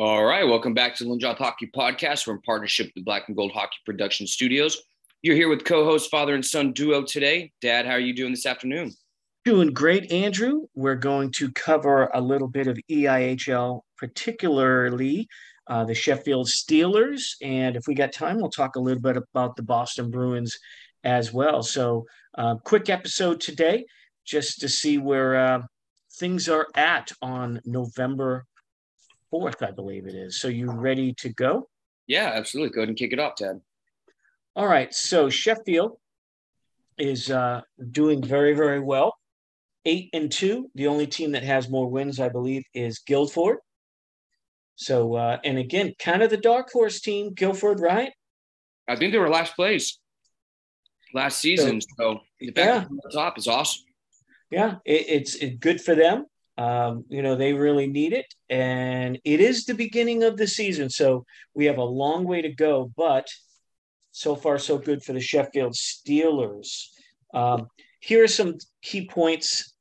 All right, welcome back to the Lindroth Hockey Podcast. We're in partnership with Black and Gold Hockey Production Studios. You're here with co-host father and son duo today. Dad, how are you doing this afternoon? Doing great, Andrew. We're going to cover a little bit of EIHL, particularly uh, the Sheffield Steelers, and if we got time, we'll talk a little bit about the Boston Bruins as well. So, uh, quick episode today, just to see where uh, things are at on November 4th, I believe it is. So you ready to go? Yeah, absolutely. Go ahead and kick it off, Ted. All right. So Sheffield is uh, doing very, very well. Eight and two. The only team that has more wins, I believe, is Guildford. So, uh, and again, kind of the dark horse team, Guildford, right? I think they were last place last season. So, so the back yeah. the top is awesome. Yeah, it, it's, it's good for them. Um, you know, they really need it. And it is the beginning of the season. So we have a long way to go, but so far, so good for the Sheffield Steelers. Um, here are some key points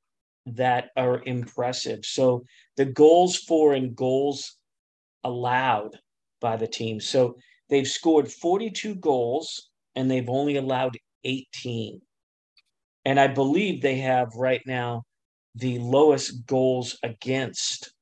that are impressive. So the goals for and goals allowed by the team. So they've scored 42 goals and they've only allowed 18. And I believe they have right now the lowest goals against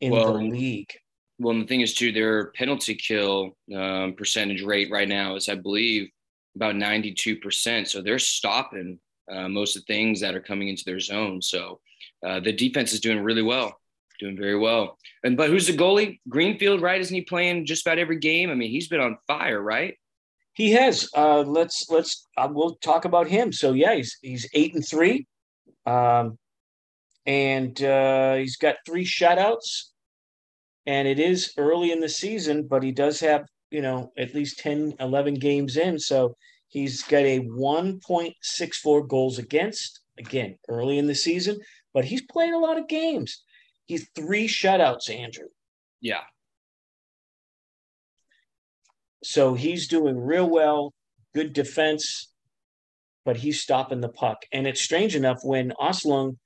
in well, the league. Well, the thing is, too, their penalty kill um, percentage rate right now is, I believe, about 92%. So they're stopping uh, most of the things that are coming into their zone. So uh, the defense is doing really well, doing very well. And but who's the goalie? Greenfield, right? Isn't he playing just about every game? I mean, he's been on fire, right? He has. Uh, let's let's uh, we'll talk about him. So yeah, he's he's eight and three. Um, and uh, he's got three shutouts. And it is early in the season, but he does have, you know, at least 10, 11 games in. So he's got a 1.64 goals against, again, early in the season, but he's played a lot of games. He's three shutouts, Andrew. Yeah. So he's doing real well, good defense, but he's stopping the puck. And it's strange enough when Oslung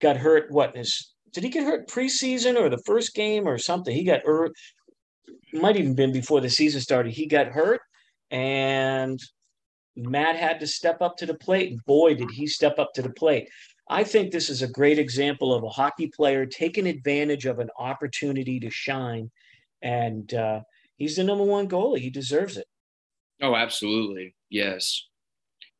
got hurt. What is did he get hurt preseason or the first game or something? He got hurt. Might even been before the season started. He got hurt, and Matt had to step up to the plate. And boy, did he step up to the plate! I think this is a great example of a hockey player taking advantage of an opportunity to shine, and uh, he's the number one goalie. He deserves it. Oh, absolutely, yes.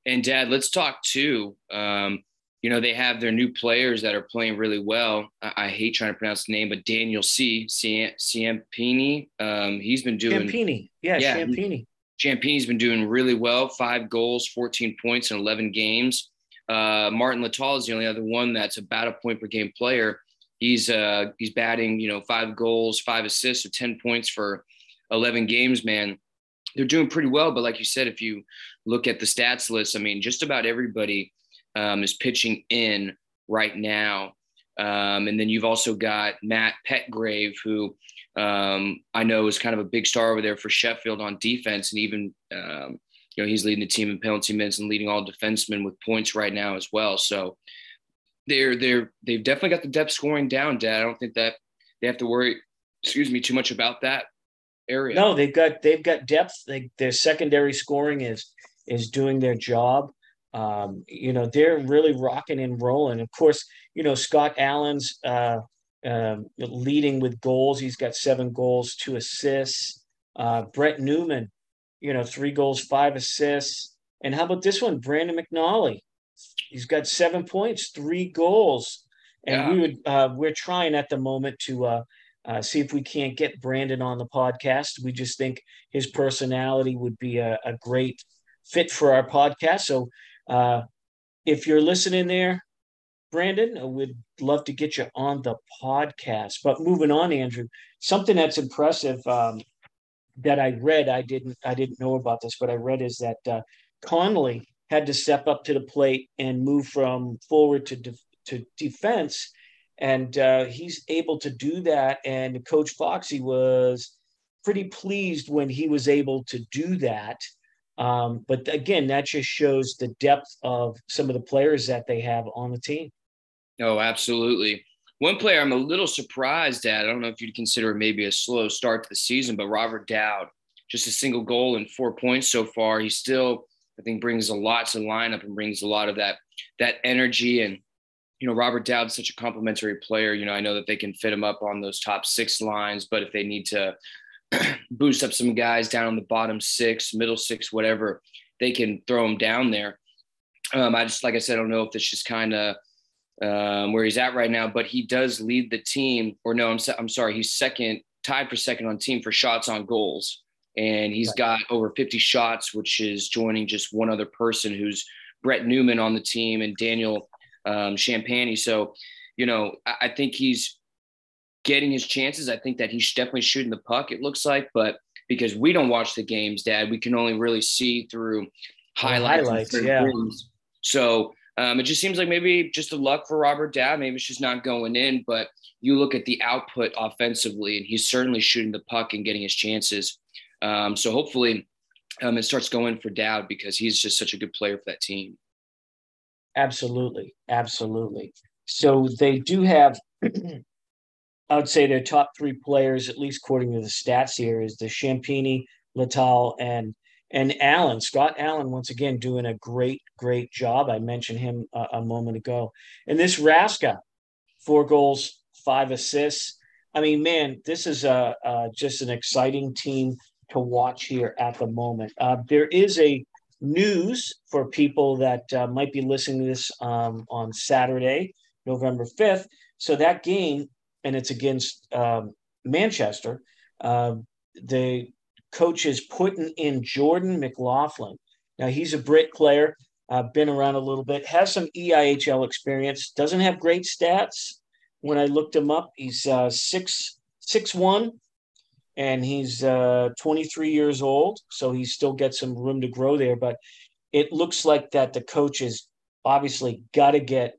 And Dad, let's talk too. Um, you know, they have their new players that are playing really well. I, I hate trying to pronounce the name, but Daniel C. Ciampini, um, he's been doing. Ciampini, yeah, yeah Ciampini. Ciampini's been doing really well. Five goals, 14 points in 11 games. Uh, Martin Latal is the only other one that's about a point per game player. He's uh, he's batting, you know, five goals, five assists, or 10 points for 11 games. Man, they're doing pretty well. But like you said, if you look at the stats list, I mean, just about everybody um, is pitching in right now. Um, and then you've also got Matt Petgrave, who um, I know is kind of a big star over there for Sheffield on defense, and even um, you know he's leading the team in penalty minutes and leading all defensemen with points right now as well. So they're they're they've definitely got the depth scoring down, Dad. I don't think that they have to worry, excuse me, too much about that area. No, they've got they've got depth. They, their secondary scoring is is doing their job. Um, you know, they're really rocking and rolling. Of course, you know, Scott Allen's uh, uh, leading with goals. He's got seven goals, two assists. Uh, Brett Neumann, you know, three goals, five assists. And how about this one, Brandon McNally? He's got seven points, three goals. And yeah. we would uh, we're trying at the moment to uh, uh, see if we can't get Brandon on the podcast. We just think his personality would be a, a great fit for our podcast. So uh, if you're listening there, Brandon, we'd love to get you on the podcast. But moving on, Andrew, something that's impressive um, that I read, I didn't, I didn't know about this, but I read is that uh, Connolly had to step up to the plate and move from forward to de- to defense, and uh, he's able to do that. And Coach Foxy was pretty pleased when he was able to do that. Um, but again, that just shows the depth of some of the players that they have on the team. Oh, absolutely. One player I'm a little surprised at, I don't know if you'd consider maybe a slow start to the season, but Robert Dowd, just a single goal and four points so far. He still, I think, brings a lot to the lineup and brings a lot of that that energy. And, you know, Robert Dowd's such a complimentary player. You know, I know that they can fit him up on those top six lines, but if they need to boost up some guys down on the bottom six, middle six, whatever, they can throw him down there. Um, I just, like I said, I don't know if it's just kind of – um, where he's at right now, but he does lead the team. Or no, I'm I'm sorry, he's second, tied for second on team for shots on goals, and he's got over 50 shots, which is joining just one other person who's Brett Neumann on the team and Daniel um, Ciampini. So, you know, I, I think he's getting his chances. I think that he's definitely shooting the puck. It looks like, but because we don't watch the games, Dad, we can only really see through highlights. highlights yeah. So um, it just seems like maybe just a luck for Robert Dowd. Maybe it's just not going in, but you look at the output offensively, and he's certainly shooting the puck and getting his chances. Um, so hopefully, um, it starts going for Dowd because he's just such a good player for that team. Absolutely, absolutely. So they do have, I would say, their top three players, at least according to the stats here, is the Ciampini, Latal, and and Allen, Scott Allen, once again, doing a great, great job. I mentioned him a, a moment ago. And this Raska, four goals, five assists. I mean, man, this is a, a just an exciting team to watch here at the moment. Uh, there is a news for people that uh, might be listening to this um, on Saturday, November 5th. So that game, and it's against um, Manchester. Uh, the coach is putting in Jordan McLaughlin. Now he's a Brit player, uh, been around a little bit, has some EIHL experience, doesn't have great stats. When I looked him up, he's uh, six six one, and he's uh, 23 years old, so he still got some room to grow there. But it looks like that the coach is obviously got to get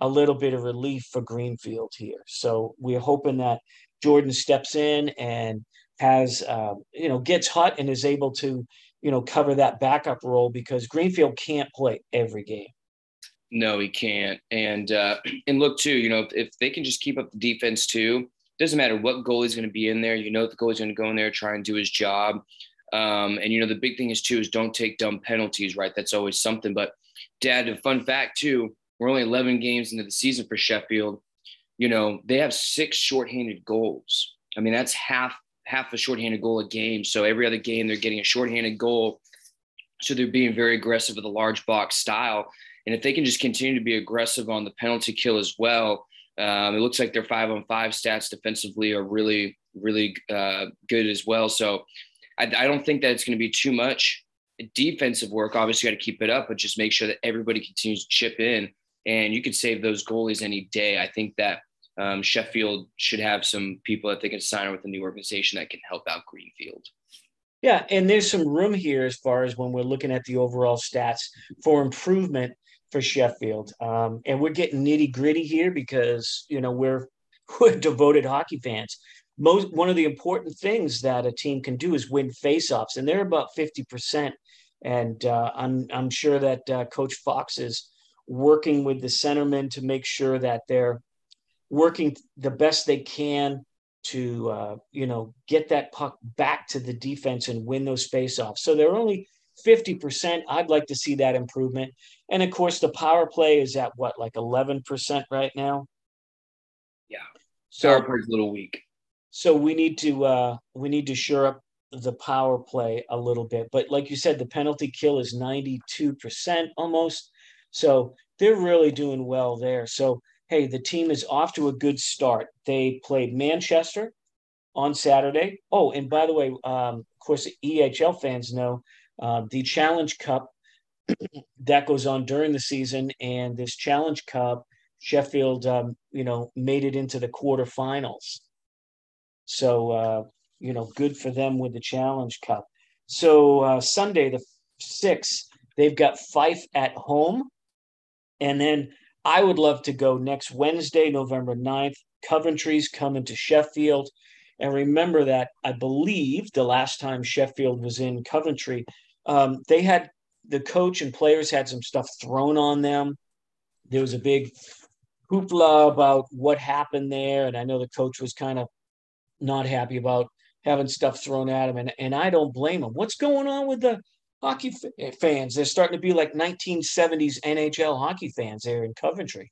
a little bit of relief for Greenfield here. So we're hoping that Jordan steps in and has uh, you know gets hot and is able to you know cover that backup role because Greenfield can't play every game. No, he can't. And uh, and look too, you know, if, if they can just keep up the defense too, doesn't matter what goalie's going to be in there. You know, the goalie's going to go in there try and do his job. Um, and you know, the big thing is too is don't take dumb penalties. Right, that's always something. But Dad, a fun fact too, we're only 11 games into the season for Sheffield. You know, they have six shorthanded goals. I mean, that's half half a shorthanded goal a game. So every other game, they're getting a shorthanded goal. So they're being very aggressive with a large box style. And if they can just continue to be aggressive on the penalty kill as well, um, it looks like their five on five stats defensively are really, really uh, good as well. So I, I don't think that it's going to be too much defensive work. Obviously, you got to keep it up, but just make sure that everybody continues to chip in. And you can save those goalies any day. I think that um, Sheffield should have some people that they can sign with a new organization that can help out Greenfield. Yeah, and there's some room here as far as when we're looking at the overall stats for improvement for Sheffield. Um, and we're getting nitty gritty here because you know we're we're devoted hockey fans. Most one of the important things that a team can do is win faceoffs, and they're about fifty percent. And uh, I'm I'm sure that uh, Coach Fox is working with the centermen to make sure that they're working the best they can to uh, you know get that puck back to the defense and win those faceoffs. So they're only 50%. I'd like to see that improvement. And of course, the power play is at what, like 11% right now? Yeah. So power play is a little weak. So we need to uh, we need to shore up the power play a little bit. But like you said, the penalty kill is 92% almost. So they're really doing well there. So hey, the team is off to a good start. They played Manchester on Saturday. Oh, and by the way, um, of course, EHL fans know uh, the Challenge Cup that goes on during the season, and this Challenge Cup, Sheffield, um, you know, made it into the quarterfinals. So, uh, you know, good for them with the Challenge Cup. So uh, Sunday, the sixth, they've got Fife at home, and then I would love to go next Wednesday, November 9th. Coventry's coming to Sheffield. And remember that I believe the last time Sheffield was in Coventry, um, they had the coach and players had some stuff thrown on them. There was a big hoopla about what happened there, and I know the coach was kind of not happy about having stuff thrown at him, and and I don't blame him. What's going on with the hockey f- eh, fans? They're starting to be like 1970s NHL hockey fans there in Coventry.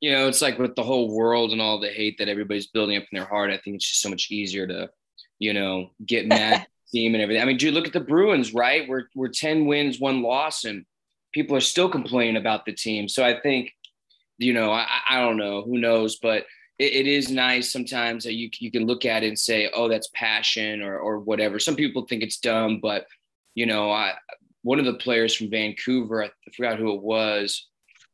You know, it's like with the whole world and all the hate that everybody's building up in their heart. I think it's just so much easier to, you know, get mad team and everything. I mean, dude, look at the Bruins, right? We're we're 10 wins, one loss, and people are still complaining about the team. So I think, you know, I, I don't know, who knows, but it, it is nice sometimes that you you can look at it and say, oh, that's passion or or whatever. Some people think it's dumb, but you know, I one of the players from Vancouver, I forgot who it was.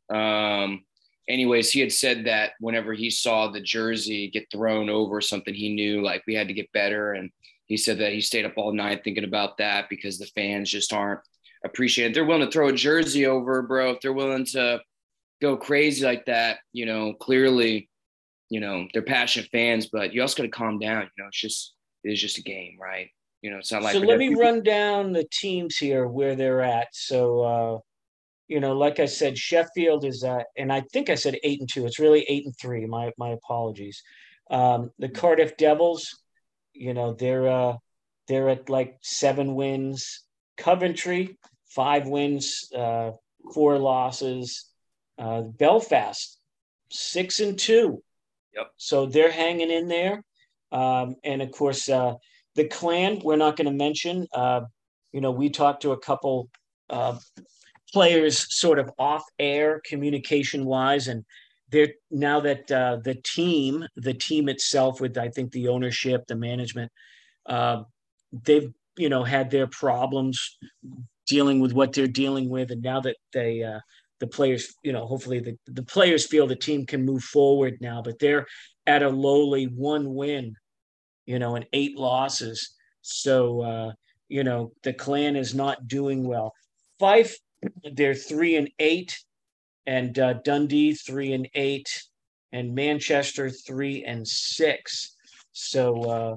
Um, anyways, he had said that whenever he saw the jersey get thrown over something, he knew like we had to get better. And he said that he stayed up all night thinking about that because the fans just aren't appreciating. They're willing to throw a jersey over, bro. If they're willing to go crazy like that, you know, clearly, you know, they're passionate fans, but you also got to calm down. You know, it's just it is just a game, right? You know, it's not like. So let me run down the teams here where they're at. So, uh, you know, like I said, Sheffield is, uh, and I think I said eight and two. It's really eight and three. My my apologies. Um, the Cardiff Devils you know, they're uh, they're at like seven wins. Coventry, five wins, uh, four losses. Uh, Belfast, six and two. Yep. So they're hanging in there. Um, and of course, uh, the clan, we're not going to mention. Uh, you know, we talked to a couple uh, players sort of off air communication wise, and they're now that uh, the team, the team itself, with I think the ownership, the management, uh, they've you know had their problems dealing with what they're dealing with, and now that they uh, the players, you know, hopefully the the players feel the team can move forward now, but they're at a lowly one win, you know, and eight losses. So uh, you know the clan is not doing well. Fife, they're three and eight and uh, Dundee three and eight, and Manchester three and six. So uh,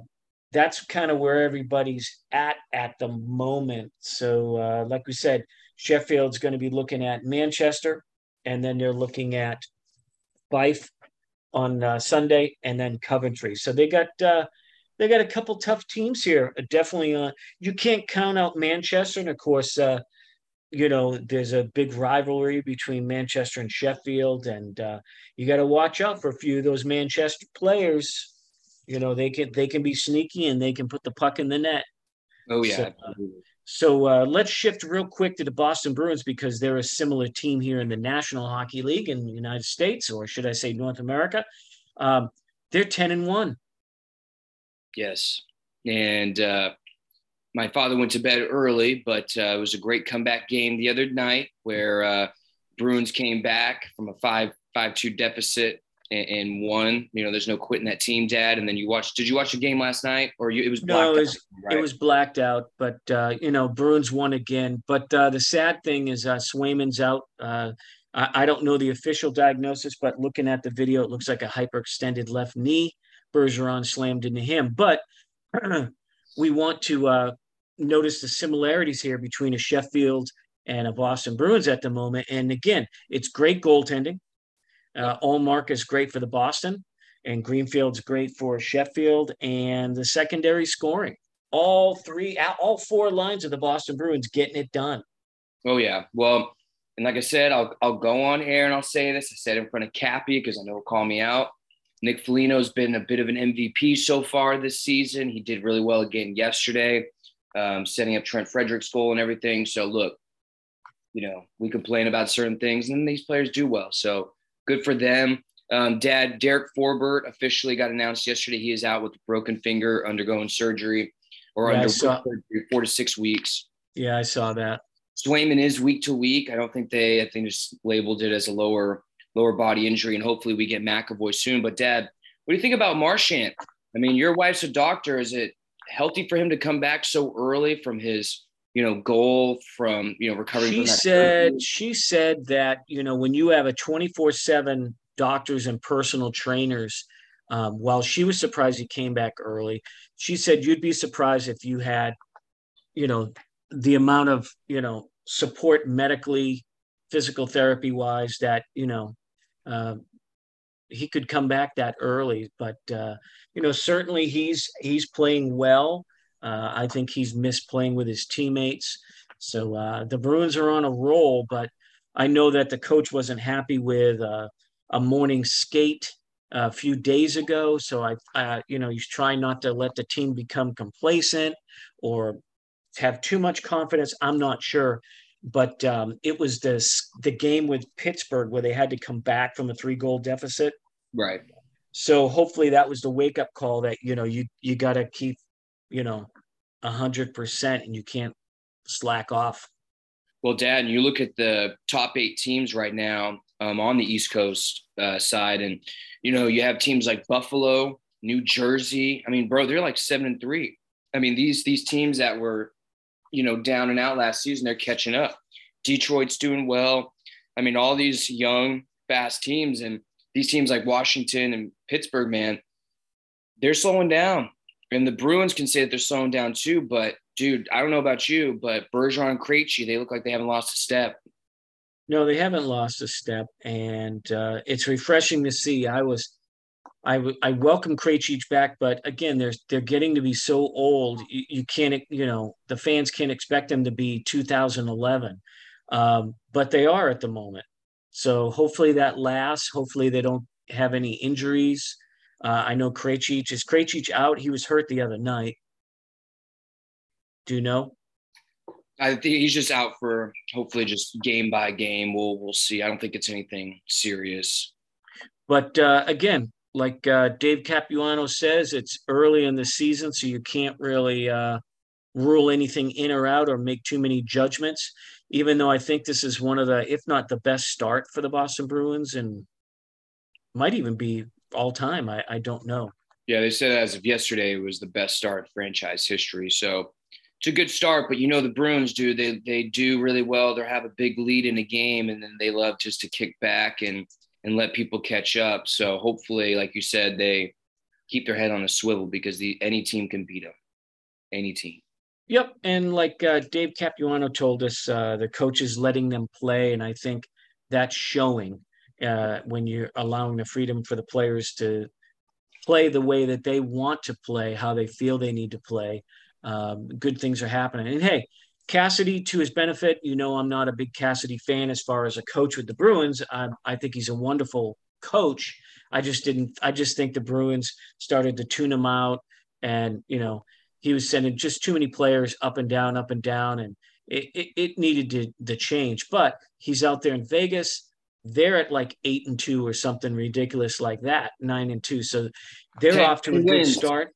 that's kind of where everybody's at at the moment. So, uh, like we said, Sheffield's going to be looking at Manchester, and then they're looking at Fife on uh, Sunday, and then Coventry. So they got uh, they got a couple tough teams here. Definitely, uh, you can't count out Manchester, and of course, uh, you know, there's a big rivalry between Manchester and Sheffield, and uh, you got to watch out for a few of those Manchester players. You know, they can they can be sneaky and they can put the puck in the net. Oh yeah. So, uh, so uh, let's shift real quick to the Boston Bruins because they're a similar team here in the National Hockey League in the United States, or should I say North America. Um, they're ten and one. Yes, and uh, my father went to bed early, but uh, it was a great comeback game the other night where uh, Bruins came back from a five five two deficit and, and, won. You know, there's no quitting that team, Dad. And then you watched. Did you watch the game last night, or you, it was no? It was out, right? it was blacked out. But uh, you know, Bruins won again. But uh, the sad thing is, uh, Swayman's out. Uh, I, I don't know the official diagnosis, but looking at the video, it looks like a hyperextended left knee. Bergeron slammed into him, but. we want to uh, notice the similarities here between a Sheffield and a Boston Bruins at the moment. And again, it's great goaltending. Uh, Ullmark is great for the Boston, and Greenfield's great for Sheffield, and the secondary scoring. All three, all four lines of the Boston Bruins getting it done. Oh yeah, well, and like I said, I'll I'll go on air and I'll say this. I said in front of Cappy because I know he'll call me out. Nick Foligno's been a bit of an MVP so far this season. He did really well again yesterday um, setting up Trent Frederic's goal and everything. So look, you know, we complain about certain things and these players do well. So good for them. Um, Dad, Derek Forbort officially got announced yesterday. He is out with a broken finger, undergoing surgery or yeah, under surgery, four to six weeks. Yeah, I saw that. Swayman is week to week. I don't think they, I think just labeled it as a lower lower body injury, and hopefully we get McAvoy soon. But Dad, what do you think about Marchand? I mean, your wife's a doctor. Is it healthy for him to come back so early from his you know goal from you know recovering she said she said that you know when you have a 24 7 doctors and personal trainers um, while she was surprised he came back early she said you'd be surprised if you had you know the amount of you know support medically physical therapy wise that you know uh, he could come back that early. But uh, you know, certainly he's he's playing well. Uh, I think he's missed playing with his teammates. So uh, the Bruins are on a roll, but I know that the coach wasn't happy with uh, a morning skate a few days ago. So I, uh, you know, he's trying not to let the team become complacent or have too much confidence. I'm not sure, but um, it was this the game with Pittsburgh where they had to come back from a three goal deficit. Right. So hopefully that was the wake up call that you know you you got to keep you know a hundred percent and you can't slack off. Well, Dad, you look at the top eight teams right now um, on the East Coast uh, side, and you know you have teams like Buffalo, New Jersey. I mean, bro, they're like seven and three. I mean, these these teams that were, you know, down and out last season, they're catching up. Detroit's doing well. I mean, all these young, fast teams, and these teams like Washington and Pittsburgh, man, they're slowing down. And the Bruins can say that they're slowing down too, but dude, I don't know about you, but Bergeron and Krejci, they look like they haven't lost a step. No, they haven't lost a step, and uh, it's refreshing to see. I was, I, w- I welcome Krejci back, but again, they're they're getting to be so old. You, you can't, you know, the fans can't expect them to be 2011, um, but they are at the moment. So hopefully that lasts. Hopefully they don't have any injuries. Uh, I know Krejci is Krejci out. He was hurt the other night. Do you know? I think he's just out for hopefully just game by game. We'll we'll see. I don't think it's anything serious. But uh, again, like uh, Dave Capuano says, it's early in the season, so you can't really uh, rule anything in or out or make too many judgments. Even though I think this is one of the, if not the best start for the Boston Bruins, and might even be all time. I, I don't know. Yeah, they said as of yesterday it was the best start in franchise history. So it's a good start, but you know the Bruins do they they do really well. They have a big lead in a game, and then they love just to kick back and and let people catch up. So hopefully, like you said, they keep their head on a swivel because the any team can beat them, any team. Yep, and like uh, Dave Capuano told us, uh, the coach is letting them play, and I think that's showing uh, when you're allowing the freedom for the players to play the way that they want to play, how they feel they need to play um, good things are happening. And hey, Cassidy, to his benefit, you know, I'm not a big Cassidy fan as far as a coach with the Bruins. I, I think he's a wonderful coach. I just didn't, I just think the Bruins started to tune him out. And, you know, he was sending just too many players up and down, up and down. And it, it, it needed to the change. But he's out there in Vegas. They're at like eight and two or something ridiculous like that, nine and two. So they're off to a good start.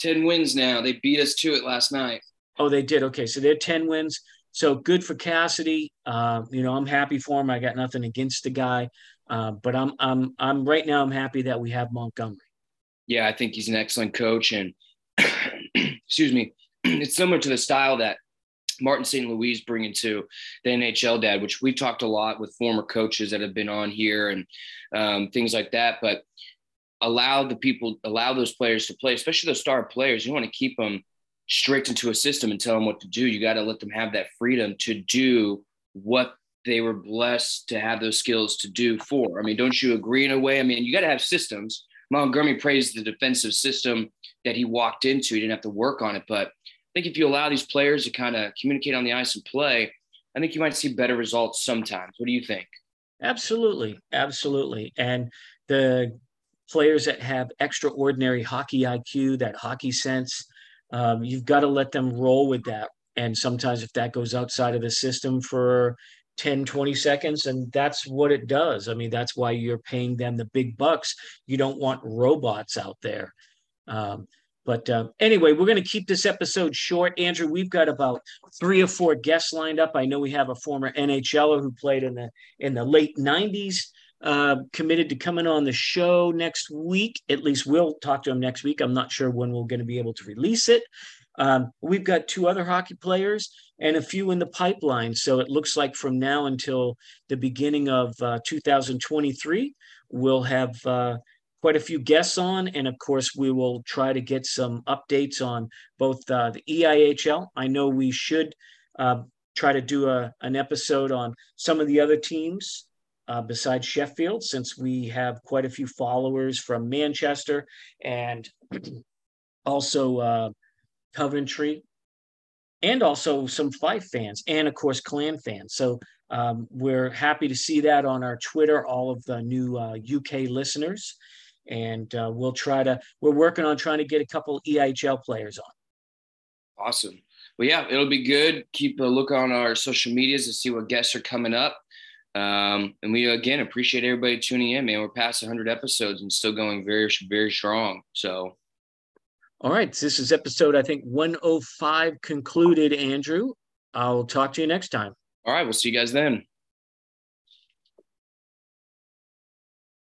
10 wins now. They beat us to it last night. Oh, they did. Okay. So they're 10 wins. So good for Cassidy. Uh, you know, I'm happy for him. I got nothing against the guy. Uh, but I'm, I'm, I'm right now, I'm happy that we have Montgomery. Yeah. I think he's an excellent coach. And excuse me, it's similar to the style that Martin St. Louis bringing to the NHL dad, which we've talked a lot with former coaches that have been on here and um, things like that. But allow the people, allow those players to play, especially those star players. You want to keep them strict into a system and tell them what to do. You got to let them have that freedom to do what they were blessed to have those skills to do for. I mean, don't you agree in a way? I mean, you got to have systems. Montgomery praised the defensive system that he walked into. He didn't have to work on it. But I think if you allow these players to kind of communicate on the ice and play, I think you might see better results sometimes. What do you think? Absolutely. Absolutely. And the players that have extraordinary hockey IQ, that hockey sense. Um, you've got to let them roll with that. And sometimes if that goes outside of the system for 10, 20 seconds, and that's what it does. I mean, that's why you're paying them the big bucks. You don't want robots out there. Um, but uh, anyway, we're going to keep this episode short. Andrew, we've got about three or four guests lined up. I know we have a former NHLer who played in the in the late '90s uh, committed to coming on the show next week. At least we'll talk to him next week. I'm not sure when we're going to be able to release it. Um, we've got two other hockey players and a few in the pipeline. So it looks like from now until the beginning of uh, 2023, we'll have uh, quite a few guests on. And of course, we will try to get some updates on both uh, the EIHL. I know we should uh, try to do a, an episode on some of the other teams uh, besides Sheffield, since we have quite a few followers from Manchester and also uh, Coventry, and also some Fife fans, and of course Clan fans. So um, we're happy to see that on our Twitter, all of the new uh, UK listeners, and uh, we'll try to. We're working on trying to get a couple EHL players on. Awesome. Well, yeah, it'll be good. Keep a look on our social medias to see what guests are coming up. Um, and we again appreciate everybody tuning in, man. We're past 100 episodes and still going very, very strong. So, all right, this is episode I think 105 concluded. Andrew, I'll talk to you next time. All right, we'll see you guys then.